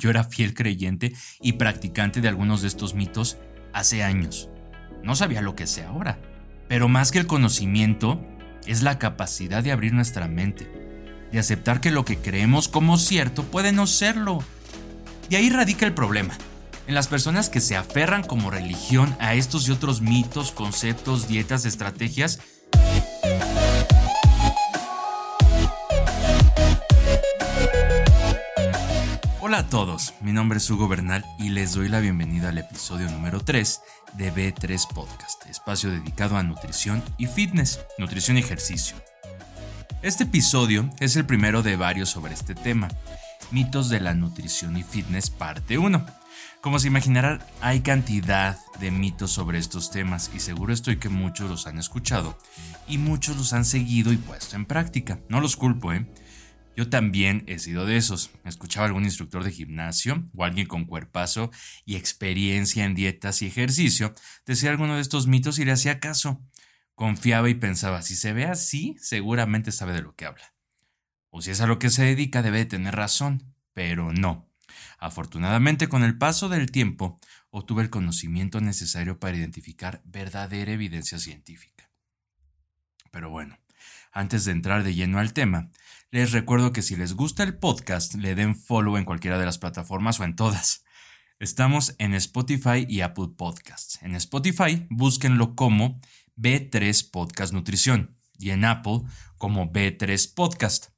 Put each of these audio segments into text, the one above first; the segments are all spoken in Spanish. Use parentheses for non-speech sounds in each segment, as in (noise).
Yo era fiel creyente y practicante de algunos de estos mitos hace años. No sabía lo que sé ahora. Pero más que el conocimiento, es la capacidad de abrir nuestra mente, de aceptar que lo que creemos como cierto puede no serlo. Y ahí radica el problema, en las personas que se aferran como religión a estos y otros mitos, conceptos, dietas, estrategias. Hola a todos, mi nombre es Hugo Bernal y les doy la bienvenida al episodio número 3 de B3 Podcast, espacio dedicado a nutrición y fitness, nutrición y ejercicio. Este episodio es el primero de varios sobre este tema, mitos de la nutrición y fitness parte 1. Como se imaginarán, hay cantidad de mitos sobre estos temas y seguro estoy que muchos los han escuchado y muchos los han seguido y puesto en práctica. No los culpo, ¿eh? Yo también he sido de esos. Escuchaba a algún instructor de gimnasio o alguien con cuerpazo y experiencia en dietas y ejercicio decía alguno de estos mitos y le hacía caso. Confiaba y pensaba, si se ve así, seguramente sabe de lo que habla. O si es a lo que se dedica, debe de tener razón, pero no. Afortunadamente, con el paso del tiempo, obtuve el conocimiento necesario para identificar verdadera evidencia científica. Pero bueno, antes de entrar de lleno al tema, les recuerdo que si les gusta el podcast, le den follow en cualquiera de las plataformas o en todas. Estamos en Spotify y Apple Podcasts. En Spotify, búsquenlo como B3 Podcast Nutrición y en Apple como B3 Podcast.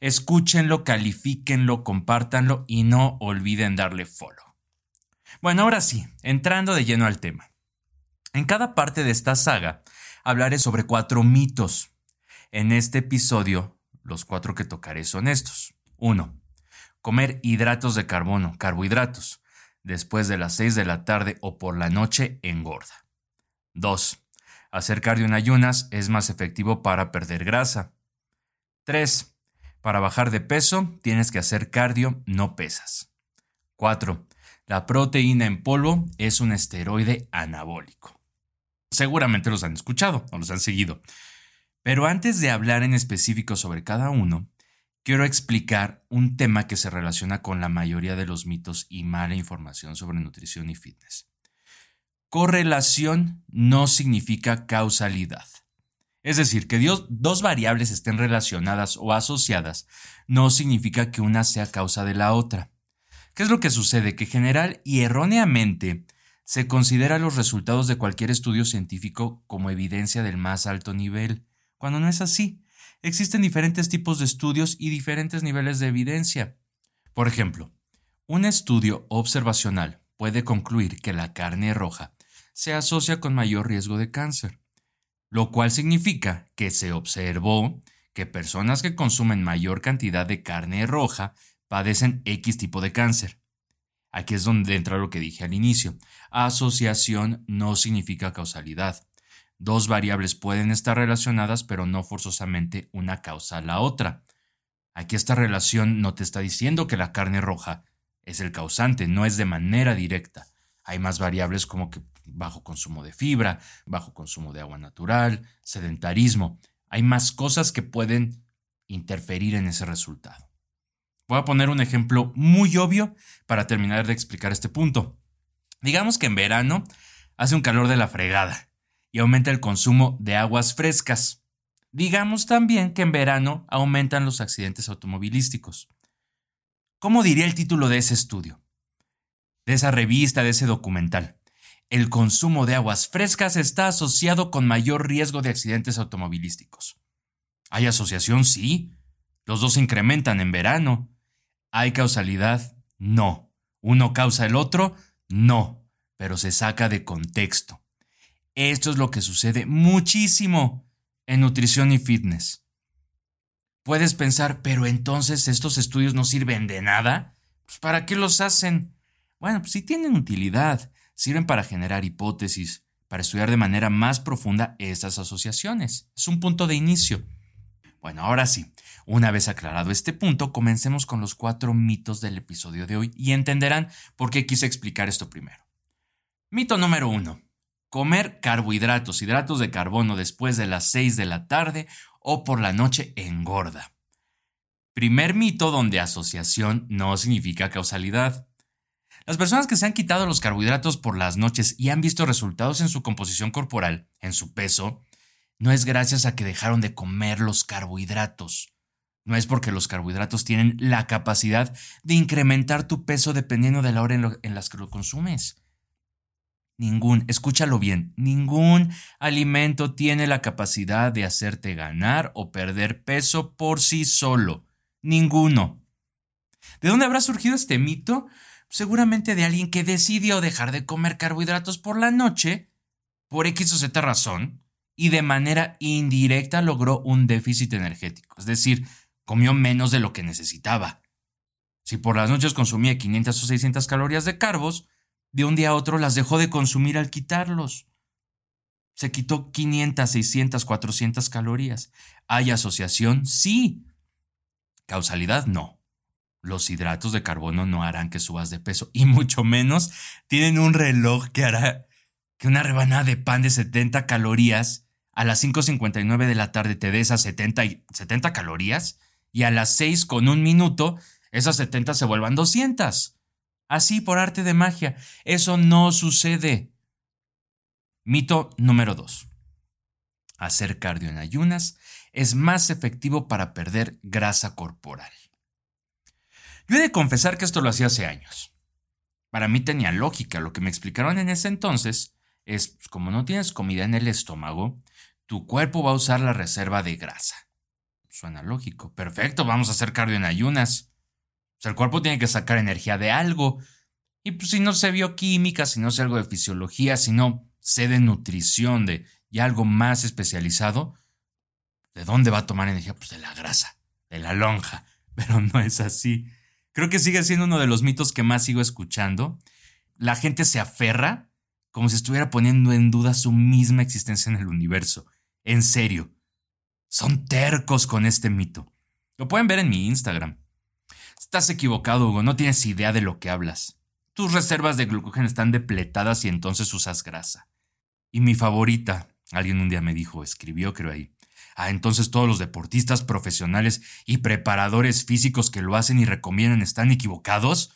Escúchenlo, califíquenlo, compártanlo y no olviden darle follow. Bueno, ahora sí, entrando de lleno al tema. En cada parte de esta saga hablaré sobre cuatro mitos. En este episodio, los cuatro que tocaré son estos. 1. Comer hidratos de carbono, carbohidratos, después de las 6 de la tarde o por la noche engorda. 2. Hacer cardio en ayunas es más efectivo para perder grasa. 3. Para bajar de peso tienes que hacer cardio, no pesas. 4. La proteína en polvo es un esteroide anabólico. Seguramente los han escuchado o los han seguido. Pero antes de hablar en específico sobre cada uno, quiero explicar un tema que se relaciona con la mayoría de los mitos y mala información sobre nutrición y fitness. Correlación no significa causalidad. Es decir, que dos variables estén relacionadas o asociadas no significa que una sea causa de la otra. ¿Qué es lo que sucede? Que general y erróneamente se considera los resultados de cualquier estudio científico como evidencia del más alto nivel, cuando no es así. Existen diferentes tipos de estudios y diferentes niveles de evidencia. Por ejemplo, un estudio observacional puede concluir que la carne roja se asocia con mayor riesgo de cáncer, lo cual significa que se observó que personas que consumen mayor cantidad de carne roja padecen X tipo de cáncer. Aquí es donde entra lo que dije al inicio. Asociación no significa causalidad. Dos variables pueden estar relacionadas, pero no forzosamente una causa a la otra. Aquí esta relación no te está diciendo que la carne roja es el causante, no es de manera directa. Hay más variables como que bajo consumo de fibra, bajo consumo de agua natural, sedentarismo. Hay más cosas que pueden interferir en ese resultado. Voy a poner un ejemplo muy obvio para terminar de explicar este punto. Digamos que en verano hace un calor de la fregada y aumenta el consumo de aguas frescas. Digamos también que en verano aumentan los accidentes automovilísticos. ¿Cómo diría el título de ese estudio? De esa revista, de ese documental. El consumo de aguas frescas está asociado con mayor riesgo de accidentes automovilísticos. ¿Hay asociación? Sí. Los dos se incrementan en verano. ¿Hay causalidad? No. ¿Uno causa el otro? No. Pero se saca de contexto. Esto es lo que sucede muchísimo en nutrición y fitness. Puedes pensar, pero entonces estos estudios no sirven de nada. Pues, ¿Para qué los hacen? Bueno, pues sí tienen utilidad sirven para generar hipótesis, para estudiar de manera más profunda esas asociaciones. Es un punto de inicio. Bueno, ahora sí, una vez aclarado este punto, comencemos con los cuatro mitos del episodio de hoy y entenderán por qué quise explicar esto primero. Mito número uno. Comer carbohidratos, hidratos de carbono después de las 6 de la tarde o por la noche engorda. Primer mito donde asociación no significa causalidad. Las personas que se han quitado los carbohidratos por las noches y han visto resultados en su composición corporal, en su peso, no es gracias a que dejaron de comer los carbohidratos. No es porque los carbohidratos tienen la capacidad de incrementar tu peso dependiendo de la hora en, en las que lo consumes. Ningún, escúchalo bien, ningún alimento tiene la capacidad de hacerte ganar o perder peso por sí solo. Ninguno. ¿De dónde habrá surgido este mito? Seguramente de alguien que decidió dejar de comer carbohidratos por la noche, por X o Z razón, y de manera indirecta logró un déficit energético, es decir, comió menos de lo que necesitaba. Si por las noches consumía 500 o 600 calorías de carbos, de un día a otro las dejó de consumir al quitarlos. Se quitó 500, 600, 400 calorías. ¿Hay asociación? Sí. Causalidad, no. Los hidratos de carbono no harán que subas de peso y mucho menos tienen un reloj que hará que una rebanada de pan de 70 calorías a las 5.59 de la tarde te dé esas 70, 70 calorías y a las 6 con un minuto esas 70 se vuelvan 200. Así por arte de magia. Eso no sucede. Mito número 2. Hacer cardio en ayunas es más efectivo para perder grasa corporal. Yo he de confesar que esto lo hacía hace años. Para mí tenía lógica. Lo que me explicaron en ese entonces es, pues, como no tienes comida en el estómago, tu cuerpo va a usar la reserva de grasa. Suena lógico. Perfecto, vamos a hacer cardio en ayunas el cuerpo tiene que sacar energía de algo. Y pues si no sé bioquímica, si no sé algo de fisiología, si no sé de nutrición, de y algo más especializado, ¿de dónde va a tomar energía? Pues de la grasa, de la lonja. (laughs) Pero no es así. Creo que sigue siendo uno de los mitos que más sigo escuchando. La gente se aferra como si estuviera poniendo en duda su misma existencia en el universo. En serio. Son tercos con este mito. Lo pueden ver en mi Instagram. Estás equivocado, Hugo, no tienes idea de lo que hablas. Tus reservas de glucógeno están depletadas y entonces usas grasa. Y mi favorita, alguien un día me dijo, escribió creo ahí. Ah, entonces todos los deportistas profesionales y preparadores físicos que lo hacen y recomiendan están equivocados.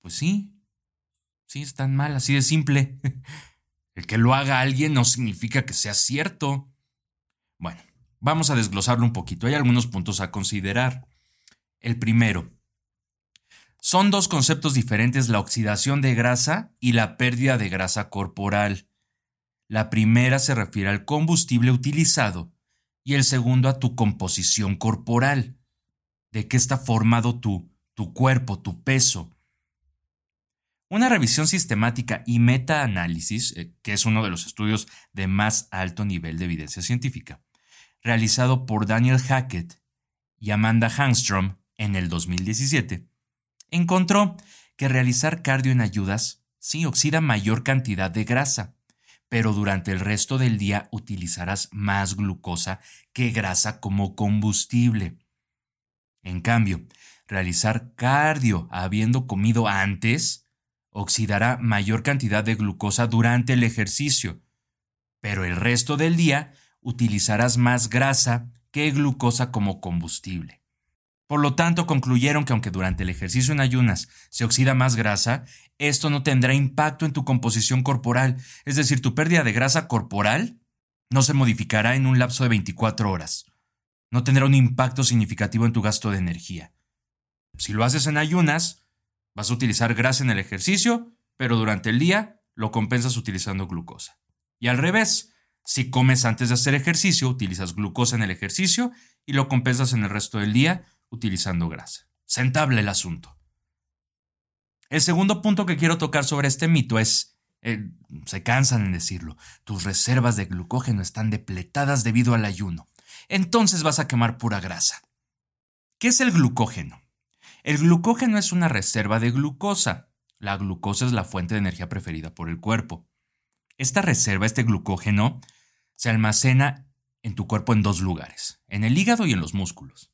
Pues sí, sí, están mal, así de simple. (laughs) El que lo haga alguien no significa que sea cierto. Bueno, vamos a desglosarlo un poquito. Hay algunos puntos a considerar. El primero. Son dos conceptos diferentes la oxidación de grasa y la pérdida de grasa corporal. La primera se refiere al combustible utilizado y el segundo a tu composición corporal. ¿De qué está formado tú, tu cuerpo, tu peso? Una revisión sistemática y metaanálisis, eh, que es uno de los estudios de más alto nivel de evidencia científica, realizado por Daniel Hackett y Amanda Hangstrom en el 2017, encontró que realizar cardio en ayudas sí oxida mayor cantidad de grasa, pero durante el resto del día utilizarás más glucosa que grasa como combustible. En cambio, realizar cardio habiendo comido antes oxidará mayor cantidad de glucosa durante el ejercicio, pero el resto del día utilizarás más grasa que glucosa como combustible. Por lo tanto, concluyeron que aunque durante el ejercicio en ayunas se oxida más grasa, esto no tendrá impacto en tu composición corporal, es decir, tu pérdida de grasa corporal no se modificará en un lapso de 24 horas. No tendrá un impacto significativo en tu gasto de energía. Si lo haces en ayunas, vas a utilizar grasa en el ejercicio, pero durante el día lo compensas utilizando glucosa. Y al revés, si comes antes de hacer ejercicio, utilizas glucosa en el ejercicio y lo compensas en el resto del día utilizando grasa. Sentable el asunto. El segundo punto que quiero tocar sobre este mito es, eh, se cansan en decirlo, tus reservas de glucógeno están depletadas debido al ayuno. Entonces vas a quemar pura grasa. ¿Qué es el glucógeno? El glucógeno es una reserva de glucosa. La glucosa es la fuente de energía preferida por el cuerpo. Esta reserva, este glucógeno, se almacena en tu cuerpo en dos lugares, en el hígado y en los músculos.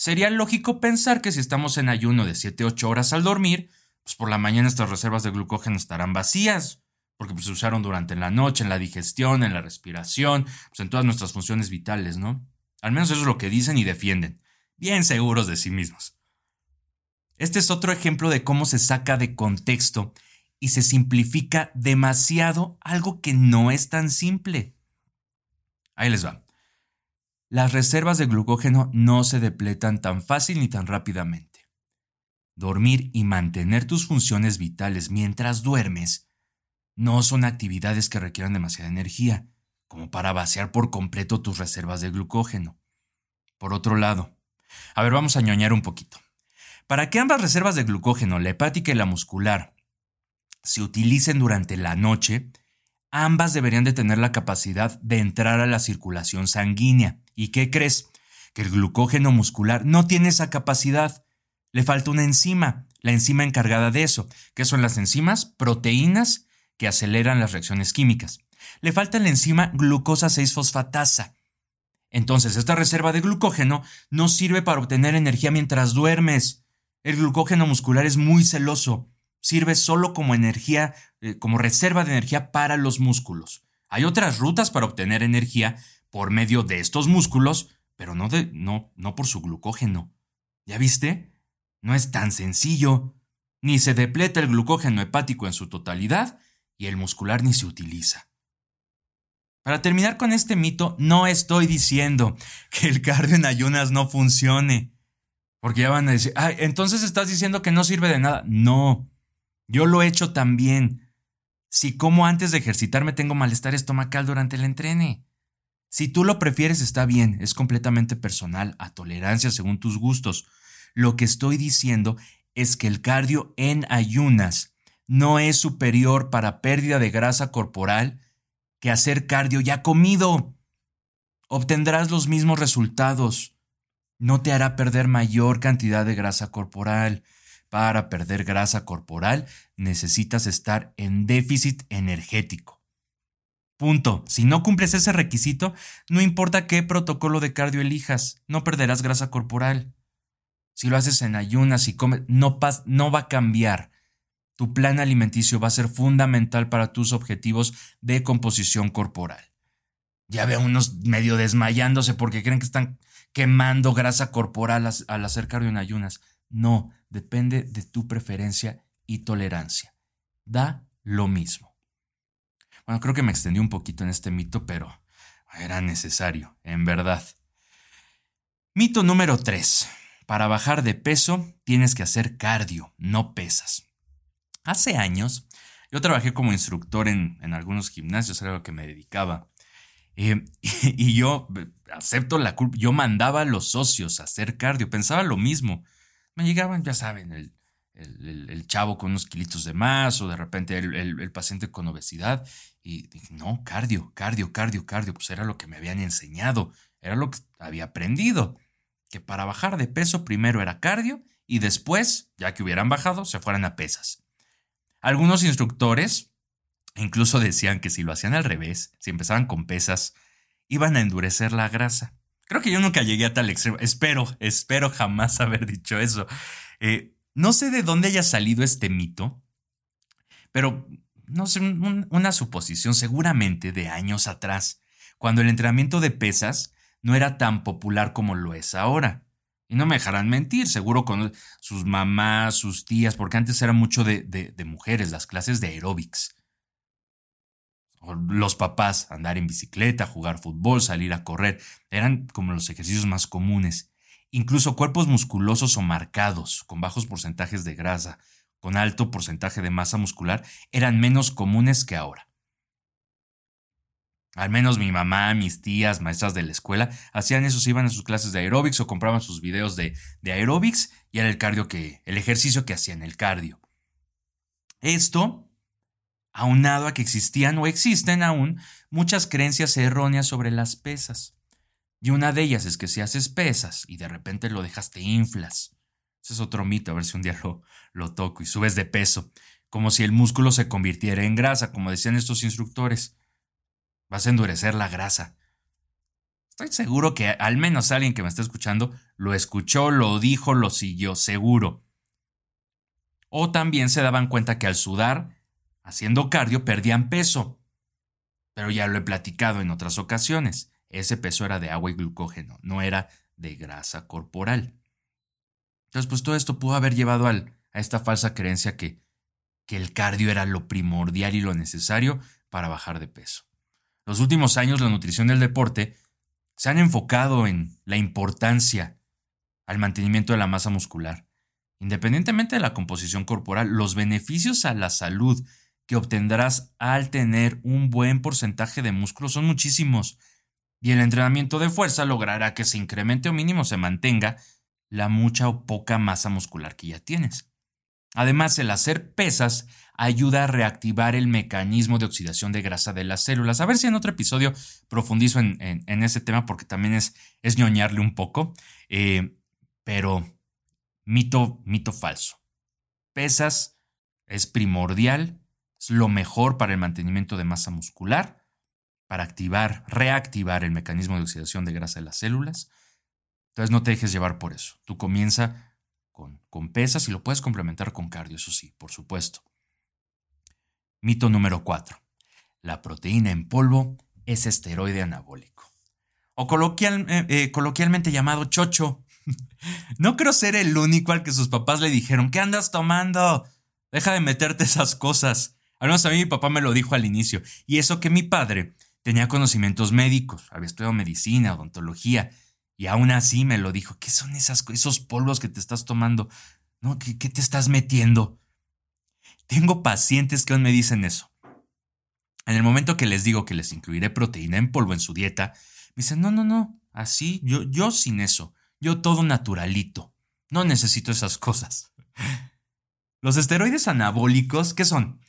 Sería lógico pensar que si estamos en ayuno de 7-8 horas al dormir, pues por la mañana estas reservas de glucógeno estarán vacías, porque pues, se usaron durante la noche, en la digestión, en la respiración, pues en todas nuestras funciones vitales, ¿no? Al menos eso es lo que dicen y defienden. bien seguros de sí mismos. Este es otro ejemplo de cómo se saca de contexto y se simplifica demasiado algo que no es tan simple. Ahí les va. Las reservas de glucógeno no se depletan tan fácil ni tan rápidamente. Dormir y mantener tus funciones vitales mientras duermes no son actividades que requieran demasiada energía, como para vaciar por completo tus reservas de glucógeno. Por otro lado, a ver, vamos a ñoñar un poquito. Para que ambas reservas de glucógeno, la hepática y la muscular, se utilicen durante la noche, ambas deberían de tener la capacidad de entrar a la circulación sanguínea. ¿Y qué crees? Que el glucógeno muscular no tiene esa capacidad. Le falta una enzima, la enzima encargada de eso. ¿Qué son las enzimas? Proteínas que aceleran las reacciones químicas. Le falta la enzima glucosa 6-fosfatasa. Entonces, esta reserva de glucógeno no sirve para obtener energía mientras duermes. El glucógeno muscular es muy celoso sirve solo como energía, eh, como reserva de energía para los músculos. Hay otras rutas para obtener energía por medio de estos músculos, pero no, de, no, no por su glucógeno. ¿Ya viste? No es tan sencillo. Ni se depleta el glucógeno hepático en su totalidad y el muscular ni se utiliza. Para terminar con este mito, no estoy diciendo (laughs) que el cardio en ayunas no funcione. Porque ya van a decir, ay, entonces estás diciendo que no sirve de nada. No, yo lo he hecho también. Si como antes de ejercitarme tengo malestar estomacal durante el entrene. Si tú lo prefieres está bien, es completamente personal, a tolerancia según tus gustos. Lo que estoy diciendo es que el cardio en ayunas no es superior para pérdida de grasa corporal que hacer cardio ya comido. Obtendrás los mismos resultados. No te hará perder mayor cantidad de grasa corporal. Para perder grasa corporal necesitas estar en déficit energético. Punto. Si no cumples ese requisito, no importa qué protocolo de cardio elijas, no perderás grasa corporal. Si lo haces en ayunas y comes, no, no va a cambiar. Tu plan alimenticio va a ser fundamental para tus objetivos de composición corporal. Ya veo unos medio desmayándose porque creen que están quemando grasa corporal al hacer cardio en ayunas. No, depende de tu preferencia y tolerancia. Da lo mismo. Bueno, creo que me extendí un poquito en este mito, pero era necesario, en verdad. Mito número 3. Para bajar de peso tienes que hacer cardio, no pesas. Hace años yo trabajé como instructor en, algunos gimnasios, era lo que me dedicaba. Eh, (laughs) y, yo acepto la culpa, yo mandaba a los socios a hacer cardio, pensaba lo mismo me llegaban, ya saben, el, el, chavo con unos kilitos de más o de repente el, paciente con obesidad. Y dije, no, cardio, cardio, cardio, cardio, pues era lo que me habían enseñado, era lo que había aprendido, que para bajar de peso primero era cardio y después, ya que hubieran bajado, se fueran a pesas. Algunos instructores incluso decían que si lo hacían al revés, si empezaban con pesas, iban a endurecer la grasa. Creo que yo nunca llegué a tal extremo. Espero, espero jamás (laughs) haber dicho eso. Eh, no sé de dónde haya salido este mito, pero no sé, una suposición seguramente de años atrás, cuando el entrenamiento de pesas no era tan popular como lo es ahora. Y no me dejarán mentir, seguro con sus mamás, sus tías, porque antes era mucho de, de mujeres, las clases de aeróbics los papás, andar en bicicleta, jugar fútbol, salir a correr, eran como los ejercicios más comunes. Incluso cuerpos musculosos o marcados, con bajos porcentajes de grasa, con alto porcentaje de masa muscular, eran menos comunes que ahora. Al menos mi mamá, mis tías, maestras de la escuela, hacían eso, iban a sus clases de aeróbics o compraban sus videos de, de aeróbics y era el cardio que, el ejercicio que hacían, el cardio. Esto aunado a que existían o existen aún muchas creencias erróneas sobre las pesas. Y una de ellas es que si haces pesas y de repente lo dejas te inflas. Ese es otro mito, a ver si un día (laughs) lo, lo toco y subes de peso, como si el músculo se convirtiera en grasa, como decían estos instructores. Vas a endurecer la grasa. Estoy seguro que al menos alguien que me está escuchando lo escuchó, lo dijo, lo siguió, seguro. O también se daban cuenta que al sudar haciendo cardio perdían peso. Pero ya lo he platicado en otras ocasiones. Ese peso era de agua y glucógeno, no era de grasa corporal. Entonces, pues todo esto pudo haber llevado a esta falsa creencia que, que el cardio era lo primordial y lo necesario para bajar de peso. Los últimos años la nutrición del deporte se han enfocado en la importancia al mantenimiento de la masa muscular. Independientemente de la composición corporal, los beneficios a la salud que obtendrás al tener un buen porcentaje de músculo son muchísimos. Y el entrenamiento de fuerza logrará que se incremente o mínimo se mantenga la mucha o poca masa muscular que ya tienes. Además, el hacer pesas ayuda a reactivar el mecanismo de oxidación de grasa de las células. A ver si en otro episodio profundizo en, ese tema porque también es, es ñoñarle un poco. Eh, pero mito, mito falso. Pesas es primordial es lo mejor para el mantenimiento de masa muscular, para activar, reactivar el mecanismo de oxidación de grasa de las células. Entonces no te dejes llevar por eso. Tú comienza con, con pesas y lo puedes complementar con cardio, eso sí, por supuesto. Mito número 4. La proteína en polvo es esteroide anabólico. O eh, eh, coloquialmente llamado chocho. (laughs) no creo ser el único al que sus papás le dijeron, ¿qué andas tomando? Deja de meterte esas cosas. Al menos a mí mi papá me lo dijo al inicio. Y eso que mi padre tenía conocimientos médicos, había estudiado medicina, odontología, y aún así me lo dijo. ¿Qué son esas, esos polvos que te estás tomando? ¿No? ¿Qué, ¿Qué, te estás metiendo? Tengo pacientes que aún me dicen eso. En el momento que les digo que les incluiré proteína en polvo en su dieta, me dicen, no, no, no, así, yo, yo sin eso, yo todo naturalito, no necesito esas cosas. Los esteroides anabólicos, ¿qué son?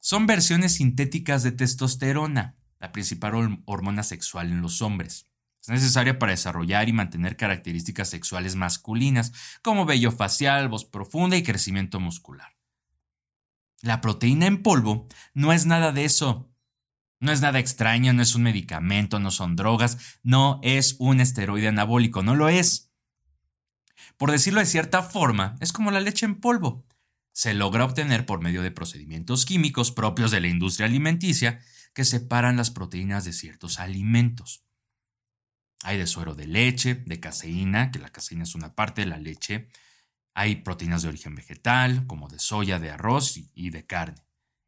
Son versiones sintéticas de testosterona, la principal hormona sexual en los hombres. Es necesaria para desarrollar y mantener características sexuales masculinas, como vello facial, voz profunda y crecimiento muscular. La proteína en polvo no es nada de eso. No es nada extraño, no es un medicamento, no son drogas, no es un esteroide anabólico, no lo es. Por decirlo de cierta forma, es como la leche en polvo se logra obtener por medio de procedimientos químicos propios de la industria alimenticia que separan las proteínas de ciertos alimentos. Hay de suero de leche, de caseína, que la caseína es una parte de la leche. Hay proteínas de origen vegetal, como de soya, de arroz y de carne.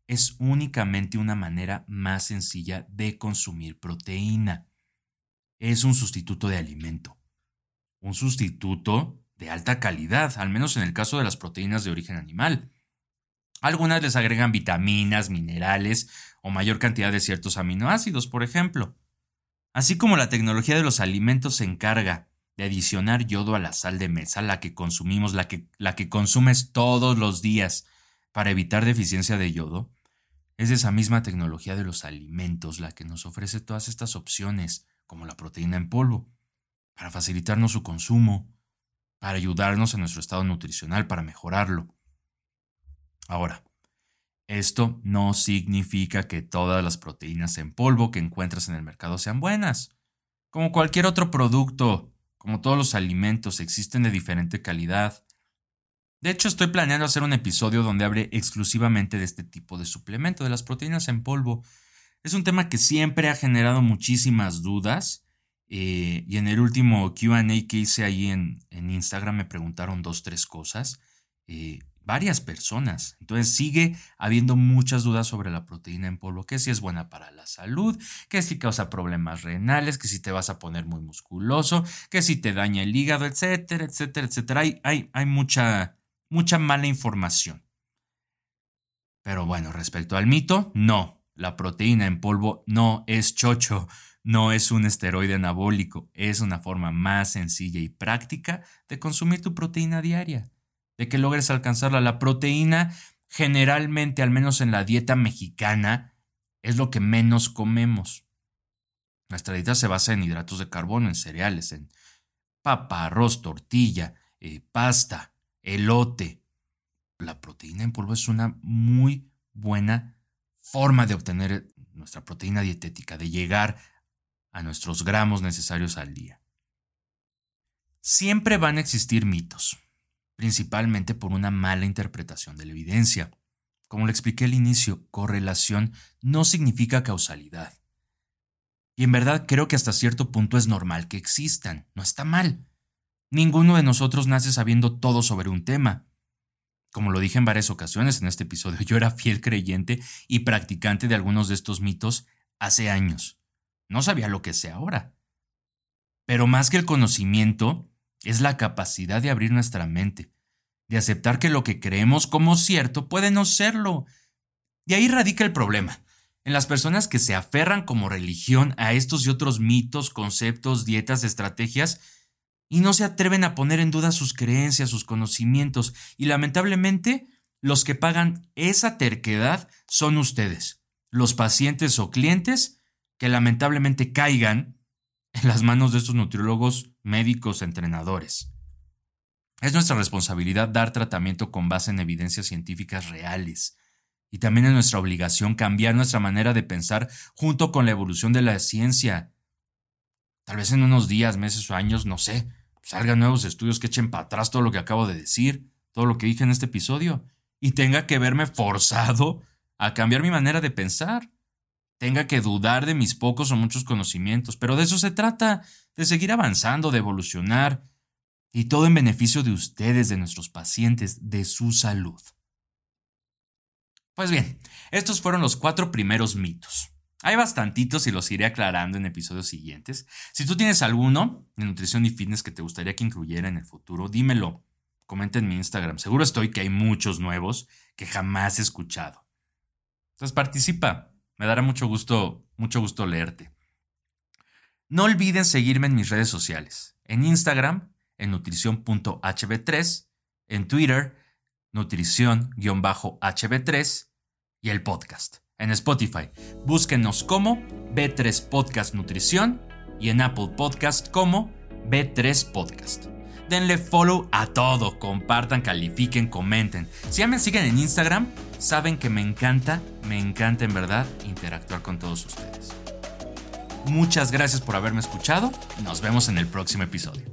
Es únicamente una manera más sencilla de consumir proteína. Es un sustituto de alimento. Un sustituto de alta calidad, al menos en el caso de las proteínas de origen animal. Algunas les agregan vitaminas, minerales o mayor cantidad de ciertos aminoácidos, por ejemplo. Así como la tecnología de los alimentos se encarga de adicionar yodo a la sal de mesa, la que consumimos, la que, la que consumes todos los días para evitar deficiencia de yodo, es esa misma tecnología de los alimentos la que nos ofrece todas estas opciones, como la proteína en polvo, para facilitarnos su consumo, para ayudarnos en nuestro estado nutricional, para mejorarlo. Ahora, esto no significa que todas las proteínas en polvo que encuentras en el mercado sean buenas. Como cualquier otro producto, como todos los alimentos, existen de diferente calidad. De hecho, estoy planeando hacer un episodio donde hable exclusivamente de este tipo de suplemento, de las proteínas en polvo. Es un tema que siempre ha generado muchísimas dudas eh, y en el último QA que hice ahí en, Instagram me preguntaron dos, tres cosas. Eh, varias personas. Entonces sigue habiendo muchas dudas sobre la proteína en polvo, que si es buena para la salud, que si causa problemas renales, que si te vas a poner muy musculoso, que si te daña el hígado, etcétera, etcétera, etcétera. Hay, hay, hay mucha, mucha mala información. Pero bueno, respecto al mito, no, la proteína en polvo no es chocho no es un esteroide anabólico, es una forma más sencilla y práctica de consumir tu proteína diaria, de que logres alcanzarla. La proteína, generalmente, al menos en la dieta mexicana, es lo que menos comemos. Nuestra dieta se basa en hidratos de carbono, en cereales, en papa, arroz, tortilla, eh, pasta, elote. La proteína en polvo es una muy buena forma de obtener nuestra proteína dietética, de llegar a nuestros gramos necesarios al día. Siempre van a existir mitos, principalmente por una mala interpretación de la evidencia. Como le expliqué al inicio, correlación no significa causalidad. Y en verdad creo que hasta cierto punto es normal que existan, no está mal. Ninguno de nosotros nace sabiendo todo sobre un tema. Como lo dije en varias ocasiones en este episodio, yo era fiel creyente y practicante de algunos de estos mitos hace años. No sabía lo que sé ahora. Pero más que el conocimiento, es la capacidad de abrir nuestra mente, de aceptar que lo que creemos como cierto puede no serlo. Y ahí radica el problema, en las personas que se aferran como religión a estos y otros mitos, conceptos, dietas, estrategias, y no se atreven a poner en duda sus creencias, sus conocimientos, y lamentablemente los que pagan esa terquedad son ustedes, los pacientes o clientes que lamentablemente caigan en las manos de estos nutriólogos, médicos, entrenadores. Es nuestra responsabilidad dar tratamiento con base en evidencias científicas reales. Y también es nuestra obligación cambiar nuestra manera de pensar junto con la evolución de la ciencia. Tal vez en unos días, meses o años, no sé, salgan nuevos estudios que echen para atrás todo lo que acabo de decir, todo lo que dije en este episodio, y tenga que verme forzado a cambiar mi manera de pensar. Tenga que dudar de mis pocos o muchos conocimientos, pero de eso se trata, de seguir avanzando, de evolucionar, y todo en beneficio de ustedes, de nuestros pacientes, de su salud. Pues bien, estos fueron los cuatro primeros mitos. Hay bastantitos y los iré aclarando en episodios siguientes. Si tú tienes alguno de nutrición y fitness que te gustaría que incluyera en el futuro, dímelo. Comenta en mi Instagram. Seguro estoy que hay muchos nuevos que jamás he escuchado. Entonces participa. Me dará mucho gusto, mucho gusto leerte. No olviden seguirme en mis redes sociales. En Instagram en nutrición.hb3, en Twitter, nutrición-hb3 y el podcast. En Spotify, búsquenos como B3 Podcast Nutrición y en Apple Podcast como B3 Podcast. Denle follow a todo, compartan, califiquen, comenten. Si ya me siguen en Instagram, saben que me encanta, me encanta en verdad interactuar con todos ustedes. Muchas gracias por haberme escuchado nos vemos en el próximo episodio.